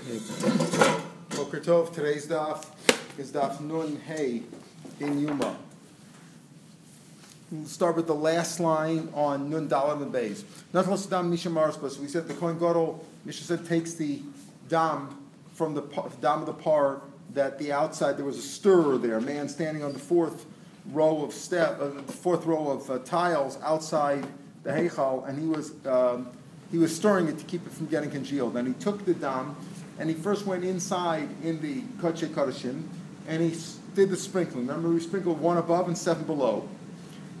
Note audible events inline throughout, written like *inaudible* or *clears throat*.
Boker Tov, today's daf is daf Nun Hey in Yuma. We'll start with the last line on Nun Dalam and Beis. Less than Misha Marsbus. We said the Kohen Gadol, Misha said, takes the dam from the dam of the par that the outside there was a stirrer there, a man standing on the fourth row of step, uh, the fourth row of uh, tiles outside the heichal, and he was um, he was stirring it to keep it from getting congealed. And he took the dam, and he first went inside in the kodesh kodeshim, and he did the sprinkling. Remember, we sprinkled one above and seven below.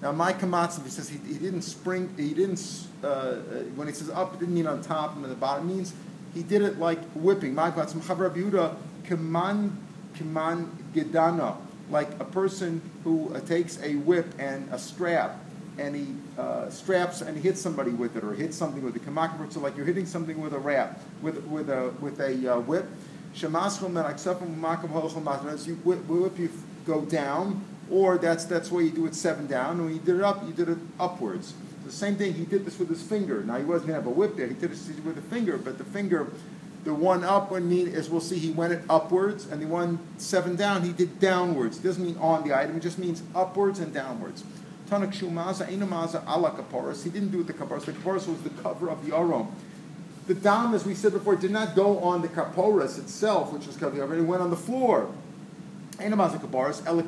Now, my kamatzav, he says he, he didn't spring, he didn't, uh, uh, when he says up, it didn't mean on top and at the bottom. Means he did it like whipping. My kamatzav, Chavar Yehuda, kaman, kaman gedana, like a person who uh, takes a whip and a strap, and he uh, straps and hits somebody with it, or hits something with it. Kamak, so like you're hitting something with a wrap, with, with a, with a uh, whip. Shemaschel men aksefim makam. As you whip, whip, you go down, or that's that's why you do it seven down. When you did it up, you did it upwards. The same thing. He did this with his finger. Now he wasn't gonna have a whip there. He did it with a finger, but the finger, the one up would mean as we'll see, he went it upwards, and the one seven down, he did downwards. It doesn't mean on the item. It just means upwards and downwards. Tanak shumaza inamaza ala kaparas. He didn't do it the kaparas. The kaparas was the cover of the aron. The dam, as we said before, did not go on the kaporas itself, which was covered. It went on the floor. Enamaz kabaras, ela.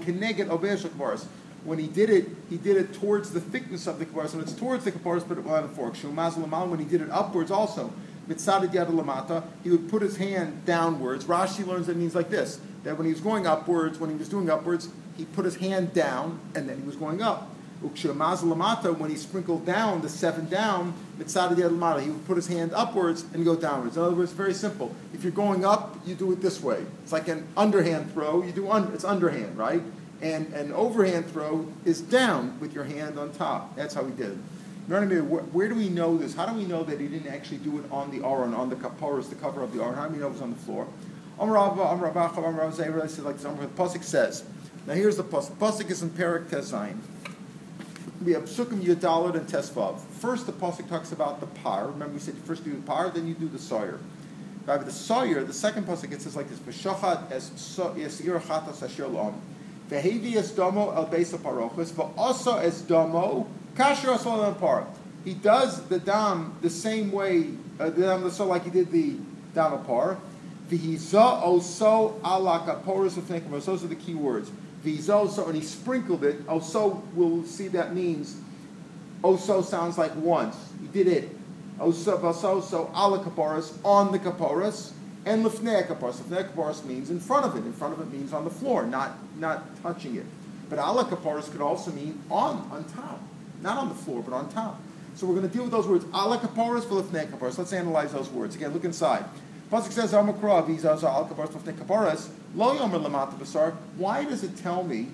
When he did it, he did it towards the thickness of the kabaras. When it's towards the kabaras, put it on the fork. Shumaz when he did it upwards also. Mitzadid yad he would put his hand downwards. Rashi learns that means like this: that when he was going upwards, when he was doing upwards, he put his hand down, and then he was going up. When he sprinkled down the seven down, mitzadid yad lamata, he would put his hand upwards and go downwards. In other words, very simple. If you're going up, you do it this way. It's like an underhand throw. You do un- it's underhand, right? And an overhand throw is down with your hand on top. That's how he did it. Where, where do we know this? How do we know that he didn't actually do it on the aron, on the kaporas, the cover of the aron? How do we know it was on the floor? Amar Abba, Rav like The pasuk says. Now here's the pasuk. Pasuk is in Perak. We have Psukim Yudalad and Tesvav. First, the pasuk talks about the par. Remember, we said you first do the par, then you do the sawyer. By the sawyer, the second pasuk it says like this: B'shachat es es ir chatas asher lom, vehevi es domo el beis parochus, va'asa es domo kasher asol par. He does the dam the same way, uh, the dam so like he did the dam par. V'hiza oso ala kaporos of Those are the key words. V'hiza oso, and he sprinkled it. Oh, oso, we'll see that means oh, Oso sounds like once. He did it. Oso vaso so ala kaparas on the kaparas and lifnei kaparas. Lifnei kaparas means in front of it. In front of it means on the floor, not not touching it. But ala kaparas could also mean on on top, not on the floor, but on top. So we're going to deal with those words. Ala kaparas for lifnei kaparas. Let's analyze those words again. Look inside. Pasuk says Amakra vizaz ala kaparas lifnei kaparas lo yomer lamata basar. Why does it tell me?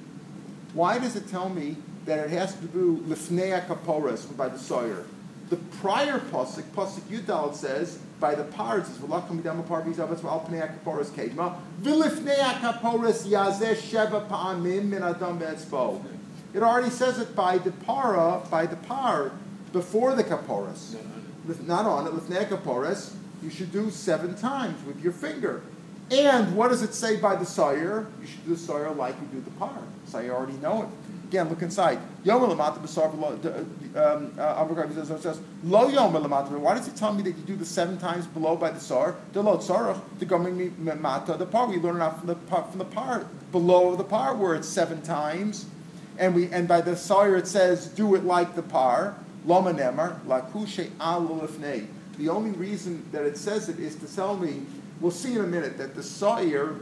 Why does it tell me that it has to do lifnei kaporas by the sawyer? The prior pasuk, pasuk Yudal, says by the par it says v'lacham midam par v'zavetz v'al pnei kaporas kedma v'lifnei kaporas yazeh sheva pa'amim min adam be'etzbo. It already says it by the para, by the par, before the kaporas. Not on it, lifnei kaporas, you should do seven times with your finger. And what does it say by the sawyer? You should do the sawyer like you do the par. So you already know it. Again, look inside. Um, uh. Why does it tell me that you do the seven times below by the sar? The lo tzarach, the goming mata, the par. We learn it out from the par, from the par, below the par where it's seven times. And we and by the sawyer it says, do it like the par. The only reason that it says it is to tell me, we'll see in a minute, that the sawyer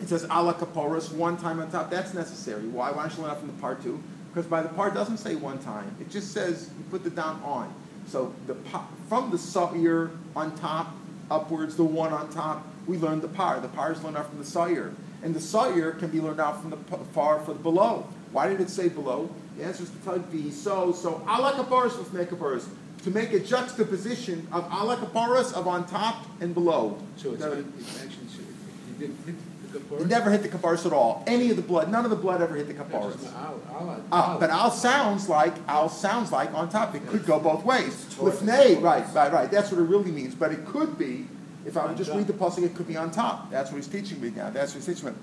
it says ala kaporas one time on top. That's necessary. Why? Why don't you learn that from the part two? Because by the part doesn't say one time. It just says you put the down on. So the from the sawyer on top upwards, the one on top, we learn the par. The par is learned out from the sawyer, and the sawyer can be learned out from the far for the below. Why did it say below? The answer is to you so. So ala kaporas with kaporas to make a juxtaposition of ala kaporas of on top and below. So it's, it actually, it didn't hit the it kaporas? never hit the kaparas at all. Any of the blood, none of the blood ever hit the kaparas. Ah, but al sounds like al sounds like on top. It could go both ways. Lifnei, right, right, right. That's what it really means. But it could be If I would just read the pasuk, it could be on top. That's what he's teaching me now. That's what he's teaching me.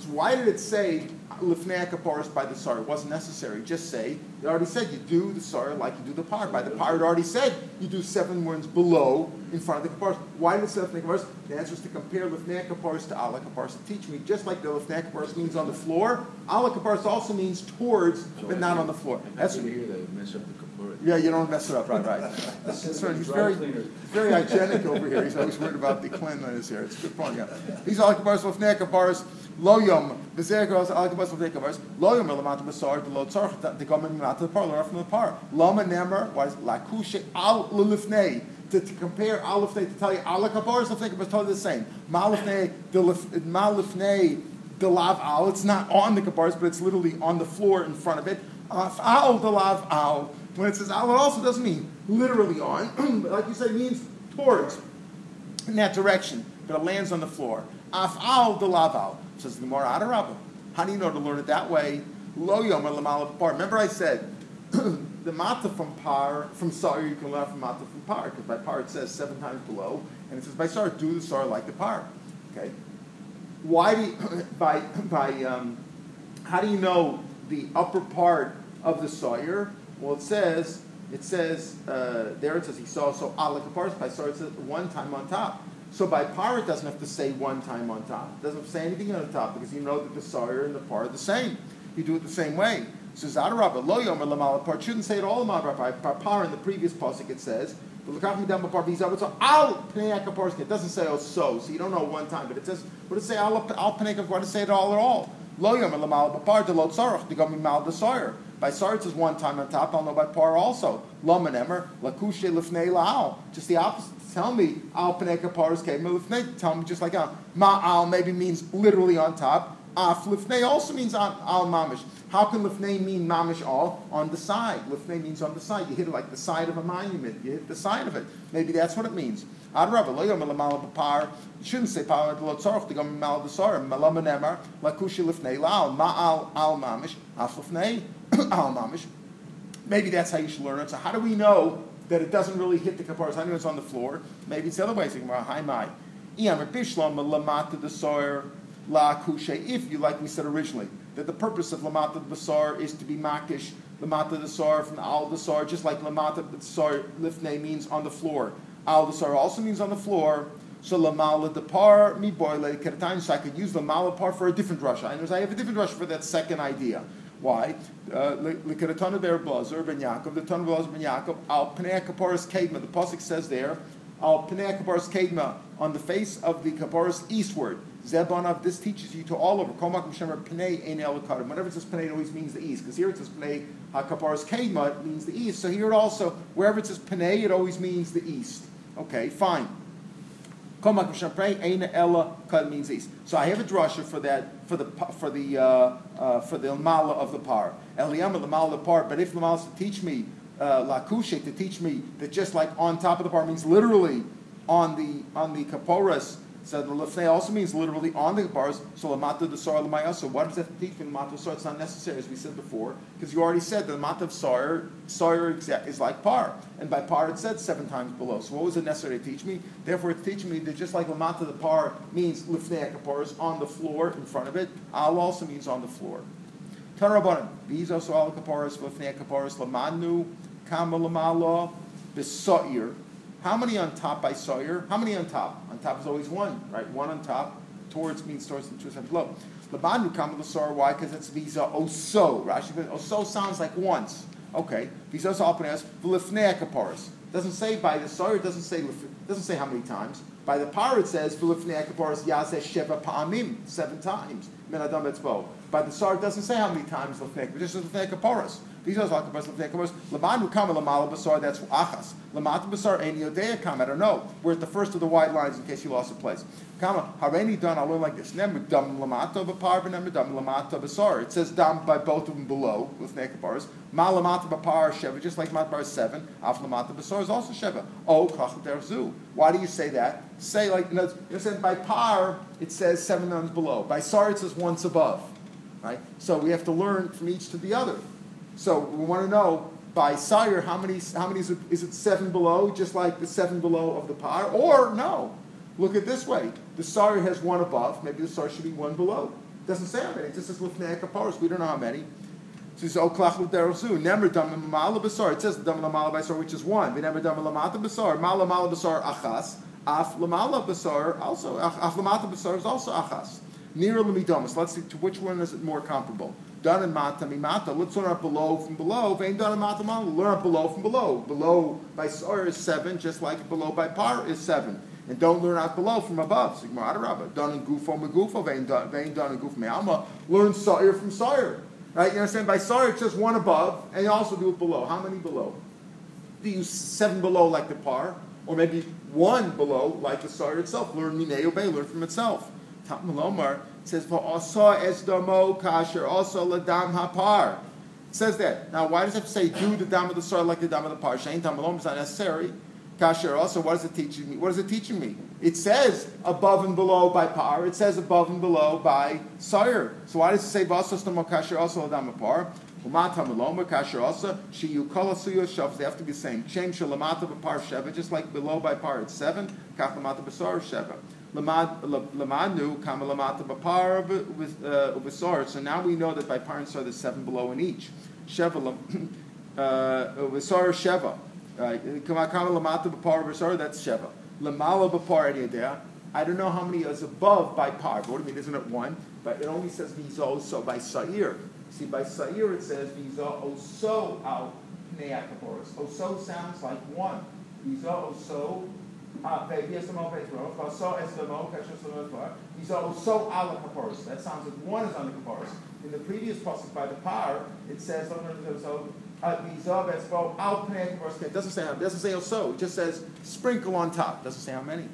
So why did it say lifnei kaparis by the sar? It wasn't necessary. Just say it already said you do the sar like you do the par. By the par, it already said you do seven words below in front of the kaparis. Why did it say lifnei kaparis? The answer is to compare lifnei kaparis to ala kaparis. To teach me just like the lifnei kaparis means on the floor, ala kaparis also means towards, but not on the floor. That's That's what you hear that mess up the kapara. yeah, you don't mess it up, right, right. That's concerned. He's very, very hygienic over here. He's always worried about the cleanliness here. It's a good point, yeah. These are kabaris of kabaris, lo yom, bezer girls al kabaris of kabaris, lo yom elamata basar, the lo tzarch, the gomen mata the par, from the par. Lama nemer, what is lakushe al lulifnei. To, to compare alifnei, to tell you ala kabaris of kabaris, totally the same. Malifnei, the malifnei, the lav al, it's not on the kabaris, but it's literally on the floor in front of it. Al, the lav al. When it says al, it also doesn't mean literally on, *clears throat* but like you said, means towards, in that direction, but it lands on the floor. Af'al the laval, says the Gemara Adarabba. How do you know to learn it that way? Lo yom or par. Remember I said, *clears throat* the mata from par, from sar, you can learn from mata from par, because by par it says seven times below, and it says by sar, do the sar like the par. Okay? Why do you, *clears throat* by, by, um, how do you know the upper part of the sawyer? Well, it says, it says, uh, there it says he saw, so ala kaparis, by sar it says one time on top. So by par, it doesn't have to say one time on top. It doesn't say anything on the top because you know that the sawyer and the par are the same. You do it the same way. So Zadarabba, lo yomer lamala par, shouldn't say it all by par. Par in the previous pasuk it says, it doesn't say oh so, so you don't know one time, but it says, what does it say? Al what does it say it all at all? Lo yomer lamala par, de lo tzarach, de gami mal the sawyer. By sar it says one time on top. I'll know by par also. Laman emer lakushe lifnei laal. Just the opposite. Tell me al paras came lifnei. Tell me just like al. Ma al maybe means literally on top. Ah, Af lifnei also means al mamish. How can lifnei mean mamish all on the side? Lifnei means on the side. You hit it like the side of a monument. You hit the side of it. Maybe that's what it means. Adrabah, lo yom b'par. You shouldn't say power lo tzarich to go mal b'sar. Malam emer lakushi lifnei laal. Ma al al mamish. Af lifnei *clears throat* al mamish. Maybe that's how you should learn it. So how do we know that it doesn't really hit the kaparas? I know it's on the floor. Maybe it's the other way. So hi mai. Iyam bishlam lamata the sawyer la kushe. If you like we said originally that the purpose of lamata the is to be makish lamata the from al the just like lamata the sar lifnei means on the floor. Al the also means on the floor. So lamala the par mi boile keratan. So I could use lamala par for a different. I know I have a different rush for that second idea. Why? Ber blazer ben Yaakov, the ton blazer ben Yaakov, al pnei kaparis kedma. The pasuk says there, al pnei kaparis kedma, on the face of the kaparis eastward. Zebanav, this teaches you to all over. Komak Mshemer pnei ein elakadim. Whenever it says pnei, it always means the east. Because here it says pnei hakaparis kedma, it means the east. So here it also, wherever it says pnei, it always means the east. Okay, fine. Komak Mshemer ein ela means east. So I have a drasha for that for the for the uh, uh, for the mala of the par. Eliyama the mala of the par. But if the mala to teach me uh, lakushe to teach me that just like on top of the par means literally on the on the kaporas. So the lefnei also means literally on the bars. So lamata the sar So what does that teach me? Lamata sar. It's not necessary, as we said before, because you already said the lamata of sar is like par, and by par it said seven times below. So what was it necessary to teach me? Therefore, it's teaching me that just like lamata the par means lifnei is on the floor in front of it, al also means on the floor. Tarabanim. These also al kaparas lifnei kaparas lamanu kama lamala. How many on top by Sawyer? How many on top? On top is always one, right? One on top. Towards means towards and two sides below. Labanu kam Sawyer. Why? Because it's visa oso. Rashi oso sounds like once. Okay. Visa oso alpanas v'lifnei kaparas. Doesn't say by the Sawyer. Doesn't say doesn't say how many times. By the power it says v'lifnei kaparas yazeh sheva pa'amim seven times. Men adam etzbo. By the it doesn't say how many times lifnei. It just says lifnei kaparas. These are like the lifnei kaparas. Labanu kam lamala basar. That's achas. Lamata basar ein yodea kam. I don't know. We're at the first of the white lines in case you lost a place. Kama hareni done. I'll learn like this. Never dam lamata b'par v'nemer dam lamata basar. It says dam by both of them below with nekaparas. Ma lamata b'par sheva, just like matbar seven. Af lamata basar is also sheva. Oh kach zu. Why do you say that? Say like you know by par it says seven nuns below. By sar it says once above. Right. So we have to learn from each to the other. So we want to know by sire, how many, how many is it, is it seven below, just like the seven below of the par? Or no, Look at this way. The Sar has one above. Maybe the Sar should be one below. Doesn't say how many. It just says with Kaparos. We don't know how many. So Oklach Luderosu. Never dam mala basar. It says dam basar, which is one. We never dam lamata basar. Mala mala basar achas. Af lamala basar also. Af lamata basar is also achas. Nira lamidomus. Let's see to which one is it more comparable. Done and mata mimata. Let's learn up below from below. Vein done and mata mala. Learn up below from below. Below by sar is seven, just like below by par is seven. And don't learn out below from above. Sigma Adarabba. Done and gufo megufo. Vein done and guf me'alma. Learn sire from sire. Right? You understand? By sire it's just one above, and you also do it below. How many below? Do you seven below like the par, or maybe one below like the sire itself? Learn mineo bay. Learn from itself. Malomar says for also esdomo kasher also ladam hapar. Says that. Now, why does it say do the dam of the sar like the dam of the par? Shain tamalom is not necessary. Kasher also, what is it teaching me? What is it teaching me? It says above and below by par. It says above and below by sire. So why does it say vasostamo kasher also ladam par? Umata kasher also shiyu kol asuyo shavs. They have to be the same. Shem just like below by par it's seven. Kach lamata basar sheva. Lamadu kama lamata bapar uh, ubisar. So now we know that by par and sar there's seven below in each. Sheva *coughs* uh, ubisar sheva. Uh, kama kama lamata bapar ubisar. That's sheva. Lamala bapar idea. I don't know how many is above by par. What do you mean? Isn't it one? But it only says vizo so by sa'ir. See, by sa'ir it says vizo oso al pneakaporis. Oso sounds like one. Vizo oso so ala kaparos. That sounds like one is on the. In the previous pasuk by the par, it says so it doesn't say how, it doesn't say so. It just says sprinkle on top. It doesn't say how many.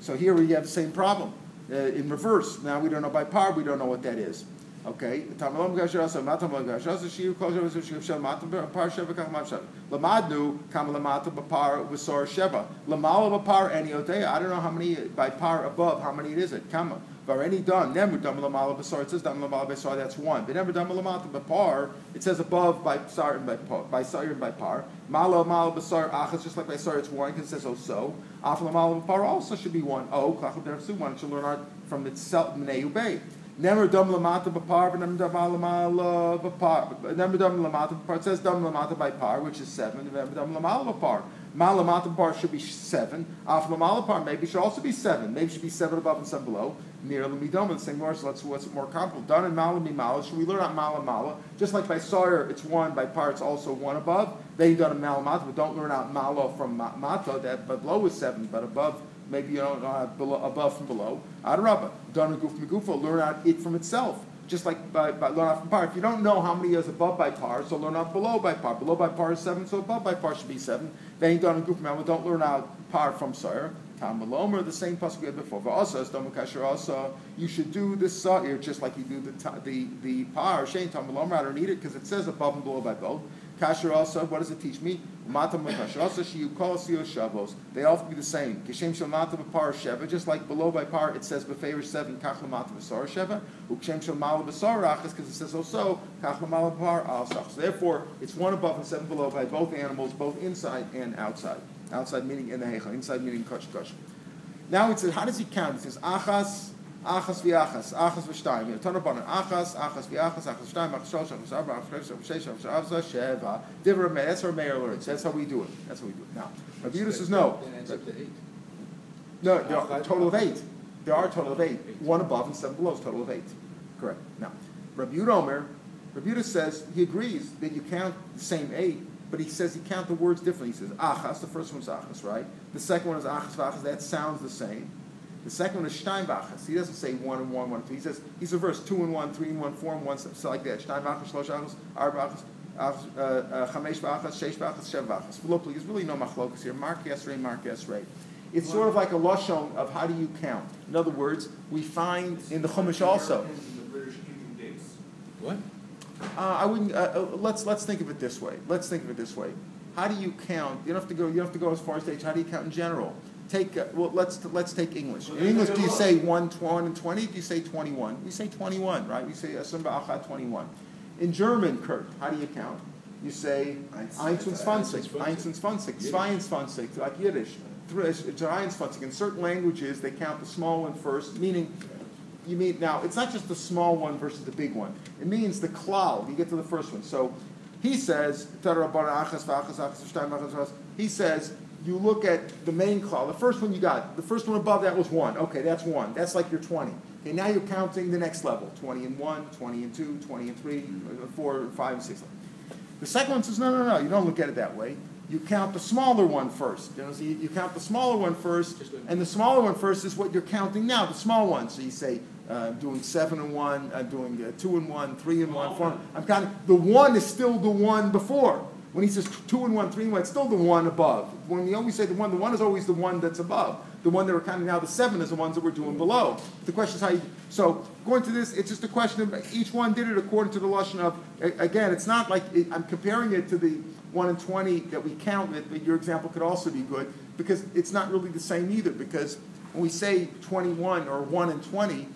So here we have the same problem uh, in reverse. Now we don't know by par. We don't know what that is. Okay, Tamalom Gasharasa, Matam Gasharasa, Shiu Kosher, Shiu Shel Matam Par Sheva Kachmav Sheva. Lamadnu, Kamalamata Bapar Visor Sheva. Lamala Bapar Aniotea. I don't know how many by par above, how many it is it. Kama. Vareni done. Nemu dam lamala. It says dam lamala. That's one. But never dam lamata bapar. It says above by sar and by par. By sar and by par. Mala mala basar achas. Just like by sar, it's one because it says oh so. Bapar also should be one. Oh, klachim dersu one. Should learn from itself. Mneu bay. Never dam lamata bapar, but never dam lamala bapar. Never dam lamata bapar. It says dam lamata by par, which is seven. Never dam lamala bapar. Malamata par should be seven. Af lamala par maybe should also be seven. Maybe should be seven above and seven below. Near the midom, the same more. So let's what's more comparable. Done in mala mala. Should we learn out mala mala? Just like by sawyer, it's one. By par, it's also one above. They done in malamata, but don't learn out mala from mata. That but below is seven, but above maybe you don't know below, above from below. Adarabba, done goof megufo, learn out it from itself. Just like by, by learn out from par. If you don't know how many is above by par, so learn out below by par. Below by par is seven, so above by par should be seven. Then done goof and don't learn out par from sire. Tam Malomer, the same pasuk we had before. Also, as you should do the sa'ir just like you do the the the par. Shane Tam Malomer, I don't need it because it says above and below by both. Kasher also, what does it teach me? Matam kasher also shiyu kol shavos. They all have be the same. Kishem shel matam par sheva, just like below by par it says befavor seven kachla matam b'sar sheva. Ukshem shel mal b'sar rachas because it says also kachla mal par al So therefore, it's one above and seven below by both animals, both inside and outside. Outside meaning in the hecha, inside meaning kash kash. Now it says, how does he count? It says achas achas v'achas, achas v'shtayim. You know, ton achas, achas v'achas, achas v'shtayim, achas shlosh, achas arba, achas shlosh, achas avza, sheva. Divra me. That's our mayor learns. That's how we do it. That's how we do it. Now, Rabbi Yudah says no. Then ends up to eight. No, there are a total of eight. There are a total of eight. One above and seven below is total of eight. Correct. Now, Rabbi Yudah Omer, Rabbi Yudah says he agrees that you count the same eight, but he says he count the words differently. He says achas, the first one's achas, right? The second one is achas v'achas. That sounds the same. The second one is Steinbachas. He doesn't say one and one, one and two. He says he's reversed two and one, three and one, four and one, so like that. Steinbachas, Shlosh Achas, Arbachas, uh, uh, Chamesh Vachas, Sheish Vachas, Shev Vachas. There's really no machlokas here. Mark Esrei, Mark Esrei. It's sort of like a lashon of how do you count. In other words, we find in the Chumash also. What? Uh, I wouldn't. Uh, uh, let's let's think of it this way. Let's think of it this way. How do you count? You don't have to go. You don't have to go as far as stage. How do you count in general? Take uh, well let's let's take English. In English, do you say one, one, and twenty? Do you say twenty-one? We say twenty-one, right? We say Asumba twenty-one. In German, Kurt, how do you count? You say 21, 20, 21, 22, 22, like Yiddish. three, Giants Funsik. In certain languages, they count the small one first, meaning you mean now it's not just the small one versus the big one. It means the cloud. You get to the first one. So he says, he says, you look at the main cloud. The first one you got, the first one above that was one. Okay, that's one. That's like your 20. Okay, now you're counting the next level 20 and 1, 20 and 2, 20 and 3, 4, 5, and 6. The second one says, no, no, no, you don't look at it that way. You count the smaller one first. You know, so you, you count the smaller one first, and the smaller one first is what you're counting now, the small one. So you say, uh, doing seven and one, uh, doing uh, two and one, three and one, four. I'm counting. The one is still the one before. When he says two and one, three and one, it's still the one above. When we always say the one, the one is always the one that's above. The one that we're counting now, the seven is the ones that we're doing below. The question is how you. So going to this, it's just a question of each one did it according to the lashon of. Again, it's not like it, I'm comparing it to the one and twenty that we count it, but your example could also be good because it's not really the same either. Because when we say twenty-one or one and twenty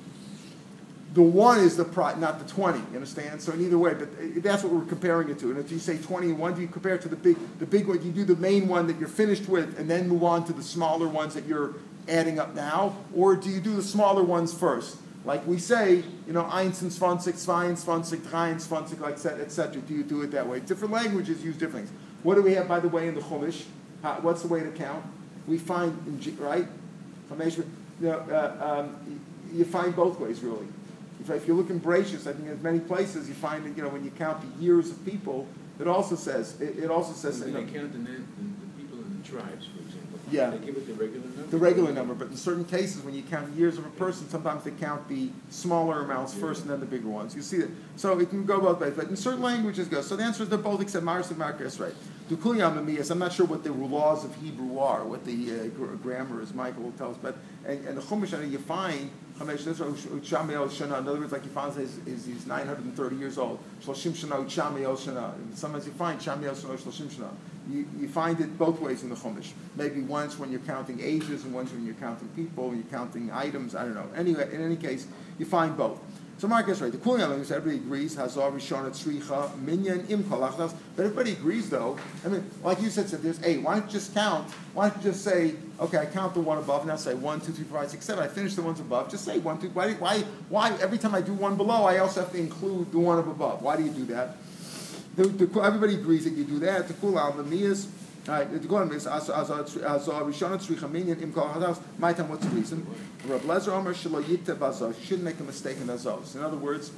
the one is the pri- not the 20 you understand? So in either way but that's what we're comparing it to. And if you say 20 and 1 do you compare it to the big the big one? Do you do the main one that you're finished with and then move on to the smaller ones that you're adding up now? Or do you do the smaller ones first? Like we say you know eins and zwanzig zwei and zwanzig drei and zwanzig like etc do you do it that way? Different languages use different things. What do we have by the way in the chumash? How, what's the way to count? We find in, right? You, know, uh, um, you find both ways really if you look in Bereshis, I think in many places you find that you know when you count the years of people, it also says it, it also says. When you they count the, the, people in the tribes, for example. Yeah. They give it the regular number. The regular number, but in certain cases, when you count the years of a person, sometimes they count the smaller amounts Yeah. first and then the bigger ones. You see that, So it can go both ways, but in certain languages, it goes. So the answer is they're both except Mars and Marcus, right? I'm not sure what the laws of Hebrew are, what the uh, grammar is. Michael will tell us, but and, and the Chumash, you find In other words, like you find is, he's 930 years old. Sometimes you find. You, you find it both ways in the Chumash. Maybe once when you're counting ages, and once when you're counting people, and you're counting items. I don't know. Anyway, in any case, you find both. So Mark is right. The Kulian language, everybody agrees, Hazar, Rishon, Tzricha, Minyan, Im, Kolachnas. But everybody agrees, though. I mean, like you said, so there's eight. Why don't you just count? Why don't you just say, okay, I count the one above, now say one, two, three, four, five, six, seven. I finish the ones above. Just say one, two. Why, why, why every time I do one below, I also have to include the one up above? Why do you do that? The, the, everybody agrees that you do that. The Kulam, the Mias, Right, Golan is as as as Rishon uh, Tzricha Minyan Im Kol Hadas. My time, what's the reason? Rab Lezer Omer Shelo Yita Bazos. You shouldn't make a mistake in Azos. In other words,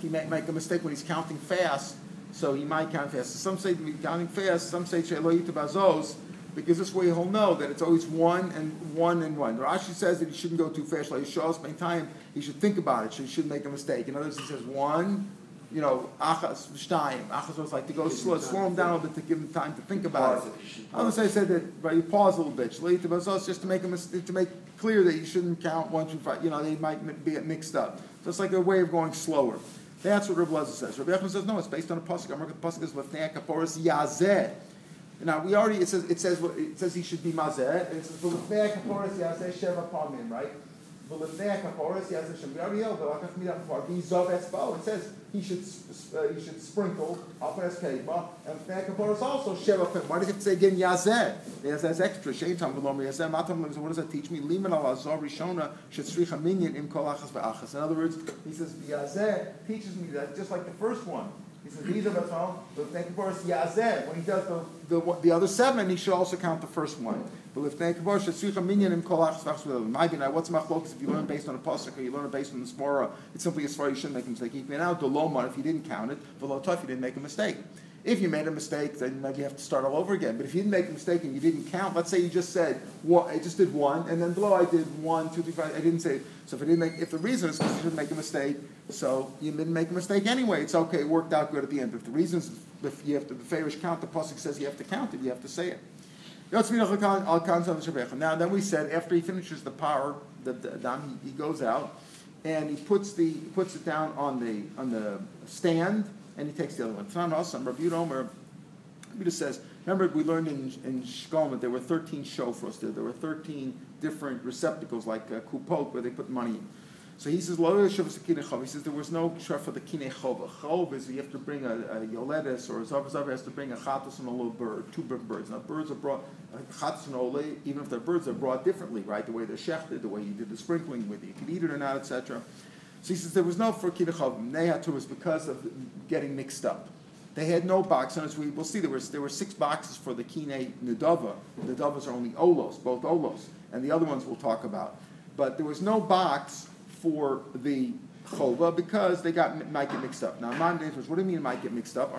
he might make a mistake when he's counting fast, so he might count fast. Some say counting fast. Some say Shelo Yita Bazos. Because this way he'll know that it's always one and one and one. Rashi says that he shouldn't go too fast. Like Shah spend time, he should think about it. So he shouldn't make a mistake. In other words, he says one, you know, achas, shtayim. Achas was like to go slow, slow him down a little bit to give him time to think about it. Others I said that, but you pause a little bit. Shalita Bazos just to make him to make clear that you shouldn't count five. You know, they might be mixed up. So it's like a way of going slower. That's what Rabbi Lezer says. Rabbi Echman says no. It's based on a pasuk. I'm the pasuk is lefnei kaporas yazeh. Now we already it says it says it says he should be mazeh. It says lefnei kaporas yazeh sheva palmin, right? We already know it says he should uh, he should sprinkle Alperes Keiba and Fnei also Sheva Pim. Why does it say again Yazeh? Yazeh is extra. Shein Tam V'lom Yazeh Matam What does that teach me? Liman Al Azor Rishona should Tzricha Minyan Im Kol Achas Ve'achas. In other words, he says Yazeh teaches me that just like the first one. He says these are the thank you for us Yazeh. When he does the, the the other seven, he should also count the first one. But if thank you for Tzricha Minyan Im Kol Achas Ve'achas. My what's machlokas if you learn based on a pasuk or you learn based on the Smora? It's simply as far as you shouldn't make a mistake. You can out the Lomar if you didn't count it. V'lo if you didn't make a mistake. If you made a mistake, then maybe you have to start all over again. But if you didn't make a mistake and you didn't count, let's say you just said, well, I just did one, and then below I did one, two, three, five. I didn't say. So if I didn't make, if the reason is because you didn't make a mistake, so you didn't make a mistake anyway. It's okay. It worked out good at the end. But if the reason is if you have to, the Farish count, the pasuk says you have to count it. You have to say it. Now then we said after he finishes the power, the, the he, goes out and he puts the he puts it down on the on the stand and he takes the other one. Tanan Asam, Rabbi Omer, Rabbi says, remember we learned in, in Shkolm that there were 13 shofros there. There were 13 different receptacles like uh, kupot where they put money in. So he says, Lo. He says there was no share for the Kine Chova. Chov is you have to bring a, a Yoledes or a Zav has to bring a Chatos and a little bird, two different birds. Now birds are brought, Chatos and Ole, even if they're birds, they're brought differently, right? The way they're shechted, the way you did the sprinkling, whether you could eat it or not, etc. So he says there was no for Kine Chov. Nehatu was because of getting mixed up. They had no box. And as we will see, there was there were six boxes for the Kine Nidava. The Nidavas are only Olos, both Olos, and the other ones we'll talk about. But there was no box for the chova because they got might get mixed up. Now, Amman was, what do you mean might get mixed up?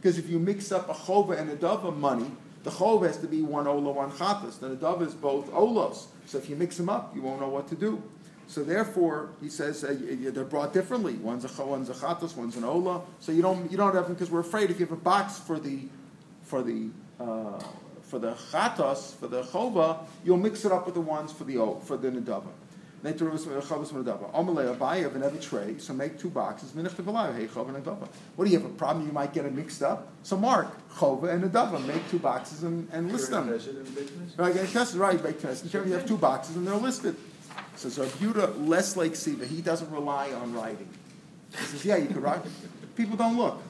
Because if you mix up a chova and a dava money, the chova has to be one ola, one chatas. Then the dava is both olos. So if you mix them up, you won't know what to do. So therefore, he says uh, they're brought differently. One's a one's a chatas, one's an ola. So you don't you don't have them because we're afraid if you have a box for the for the uh, for the chatas for the chova, you'll mix it up with the ones for the for the nedava. What do you have a problem? You might get it mixed up. So mark chova and nedava. Make two boxes and, and list them. Right, right. You have two boxes and they're listed. So Zarbuta, less like Siva. He doesn't rely on writing. He says, yeah, you could write. People don't look.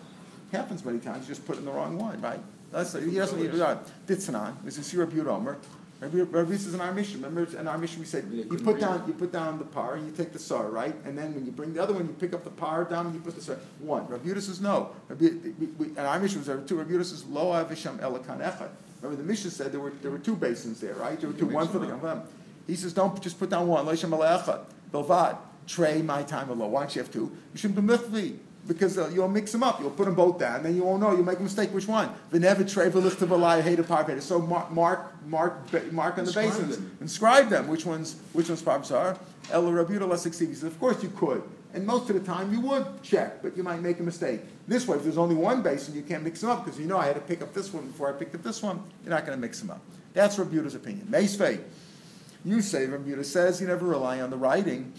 Happens many times. You just put in the wrong one, right? That's, he doesn't need to write. Ditzanan. This is your Omer. Rabbi is in our mission. Remember, in our mission we said you put down you put down the par and you take the sar, right? And then when you bring the other one, you pick up the par down and you put the sar. One. Rabbi says no. Rabbi, we, and our mission was there were two. Rabbi says lo avisham elakan echad. Remember the mission said there were there were two basins there, right? There were two. One for the He says don't just put down one. Lo sham echad. Belvad. Trey my time alone. Why don't you have two? You shouldn't be because uh, you'll mix them up. You'll put them both down, and then you won't know. You'll make a mistake. Which one? V'never trevel lichtavalai hated parveda. So mark, mark, mark, mark on the basins. Inscribe them. Which ones? Which ones parvs are? El rabuta. He of course you could, and most of the time you would check, but you might make a mistake. This way, if there's only one basin, you can't mix them up because you know I had to pick up this one before I picked up this one. You're not going to mix them up. That's Rabuta's opinion. Meisvei. You say Rabuta says you never rely on the writing.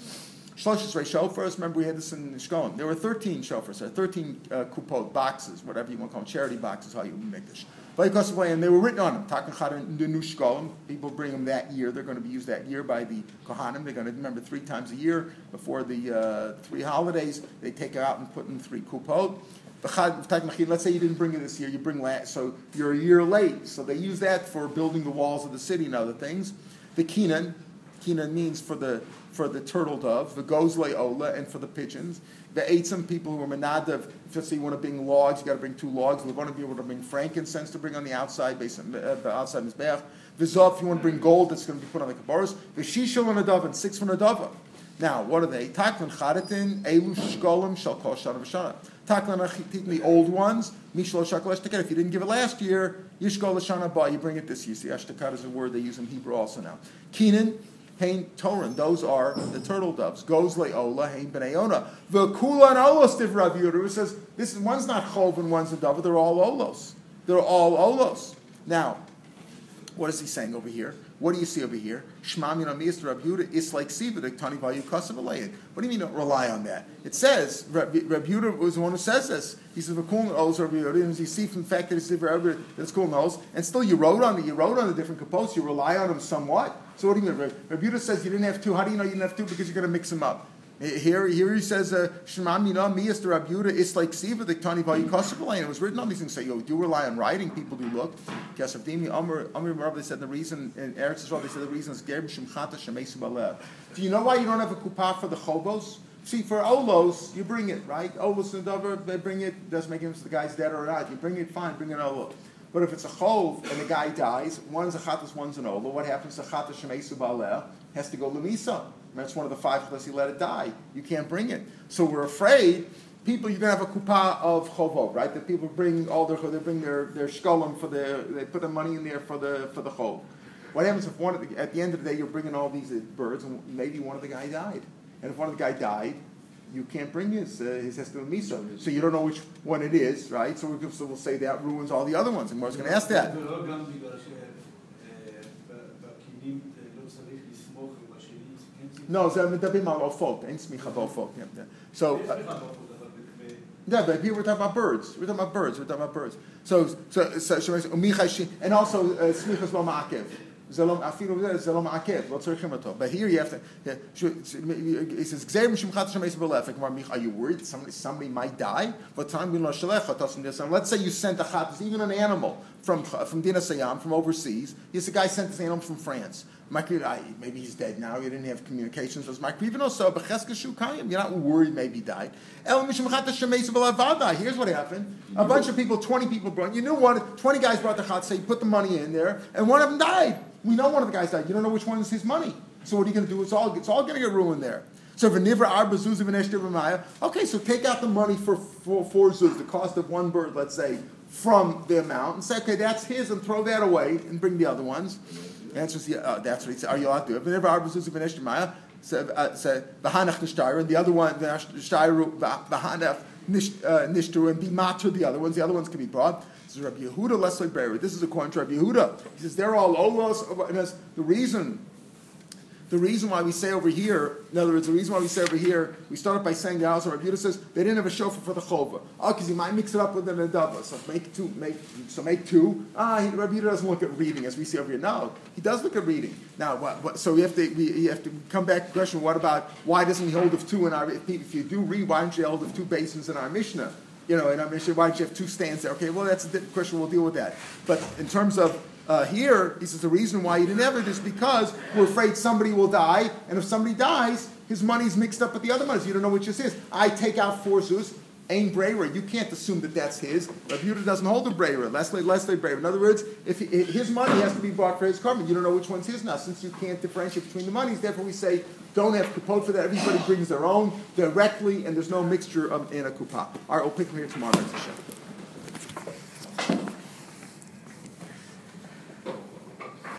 Shloshes Rei shofars. Remember, we had this in Shkolim. There were 13 shofars, or 13 uh, kupot boxes, whatever you want to call them, charity boxes, how you make this. And they were written on them. Takachad Shkolim. People bring them that year. They're going to be used that year by the Kohanim. They're going to remember three times a year before the uh, three holidays. They take it out and put in three kupot. Let's say you didn't bring it this year, you bring last, so you're a year late. So they use that for building the walls of the city and other things. The Kinan, Kinan means for the for the turtle dove, the gozle ola, and for the pigeons. The ate some people who are menadav, if you want to bring logs, you got to bring two logs. We're going to be able to bring frankincense to bring on the outside, based on uh, the outside. The zav, if you want to bring gold, that's going to be put on the kabaros. The shishal and a dove, and six from a dove. Now, what are they? Taklan charitin, elu shkolim, shal kol shana v'shana. Taklan achitin, the old ones, mishlo shakol eshtakat. If you didn't give it last year, yishkol l'shana ba, you bring it this year. See, eshtakat is a word they use in Hebrew also now. Keenan, Hain Torin, those are the turtle doves. Gozle Ola, Hain Beneona. The Kulan Olos Div Rav Yehuda says this is one's not Chov and one's a dove, they're all Olos. They're all Olos. Now, what is he saying over here? What do you see over here? Shma min amiyas Rab Yehuda is like siva the tani vayu What do you mean don't rely on that? It says Rab, Rab Yehuda was the one who says this. He says v'kul knows Rab Yehuda, and you see from the fact that it's Rab that's cool knows, and still you wrote on the you wrote on the different kapos. You rely on them somewhat. So what do you mean? Rab Yehuda says you didn't have two. How do you know you didn't have two? Because you're going to mix them up. Here, here he says, uh, Shema Mina, Miyas the Rabbi Yehuda, like Siva, the Tani Vayikosabalain. It was written on these things. Say, yo, do rely on writing. People do look. Kesavdimi, Amr, Amr said the reason, in Eretz Israel, they said the reason is Gerb Shemchata Shemesu Balev. Do you know why you don't have a kupah for the chobos? See, for Olos, you bring it, right? Olos and Dover, they bring it, doesn't make difference if the guy's dead or not. You bring it, fine, bring an Olo. But if it's a chov and the guy dies, one's a chatas, one's an Olo, what happens to chatas Shemesu Balev? Has to go lemisa. That's one of the five unless you let it die. You can't bring it. So we're afraid people you're gonna have a kupa of chovot, right? That people bring all their they bring their their shkolim for the they put the money in there for the for the chov. What happens if one of the, at the end of the day you're bringing all these birds and maybe one of the guy died, and if one of the guy died, you can't bring his uh, his hestim miso, so you don't know which one it is, right? So, we, so we'll say that ruins all the other ones, and we're going to ask that. No, זה מדברים על עופות, אין סמיכה בעופות. So, uh, yeah, but here we're talking about birds. We're talking about birds. We're talking about birds. So, so, so, and also, uh, smichas lo ma'akev. Zelom afilu zelom akev. Lo tzarchim oto. But here you have to. yeah, shu- It says gzeir mishum chat shemes belefik. Mar mich- Are you worried somebody somebody might die? But time bin lo shalecha tosim desam. Let's say you sent a chat, even an animal from from Dina Sayam from overseas. Yes, a guy sent this animal from France. Maybe he's dead now. You didn't have communications. As Makri also, but cheskashu kayim. You're not worried. Maybe he died. El mishum chat shemes belavada. Here's what happened. A bunch of people, twenty people brought. You knew one. Twenty guys brought the chat. Say, put the money in there, and one of them died. We know one of the guys died. You don't know which one is his money. So what are you going to do? It's all it's all going to get ruined there. So v'nivra arba zuz v'neshter v'maya. Okay, so take out the money for for four zuz, the cost of one bird, let's say, from the amount, and say, okay, that's his, and throw that away, and bring the other ones. The answer is, yeah, uh, that's what he said. Are you allowed to do it? V'nivra arba zuz v'neshter v'maya. Say v'hanach nishtayr, and the other one nishtayru v'hanach nishtaru, and be the other ones. The other ones can be brought. This is Rabbi Yehuda Leslie Berry. This is according to Rabbi Yehuda. He says they're all olos. And the reason the reason why we say over here, in other words, the reason why we say over here, we started by saying the house, Rabbi says they didn't have a shofar for the chova. Oh, because you might mix it up with an adava. So make two, make so make two. Ah, he, Rabbi doesn't look at reading as we see over here. No, he does look at reading. Now, what, what, so we have to we, have to come back to the question: What about why doesn't he hold of two in our? If, if you do read, why don't you hold of two basins in our Mishnah? You know, in our Mishnah, why don't you have two stands there? Okay, well, that's a different question. We'll deal with that. But in terms of uh, here, he says the reason why he didn't have it is because we're afraid somebody will die, and if somebody dies, his money's mixed up with the other monies. You don't know which is his. I take out four zus, ain breira. You can't assume that that's his. Rabbi Yehuda doesn't hold a breira. Leslie, Leslie breira. In other words, if he, his money has to be bought for his carbon, you don't know which one's his now. Since you can't differentiate between the monies, therefore we say don't have kupot for that. Everybody brings their own directly, and there's no mixture of, in a kupa. All right, we'll pick them here tomorrow.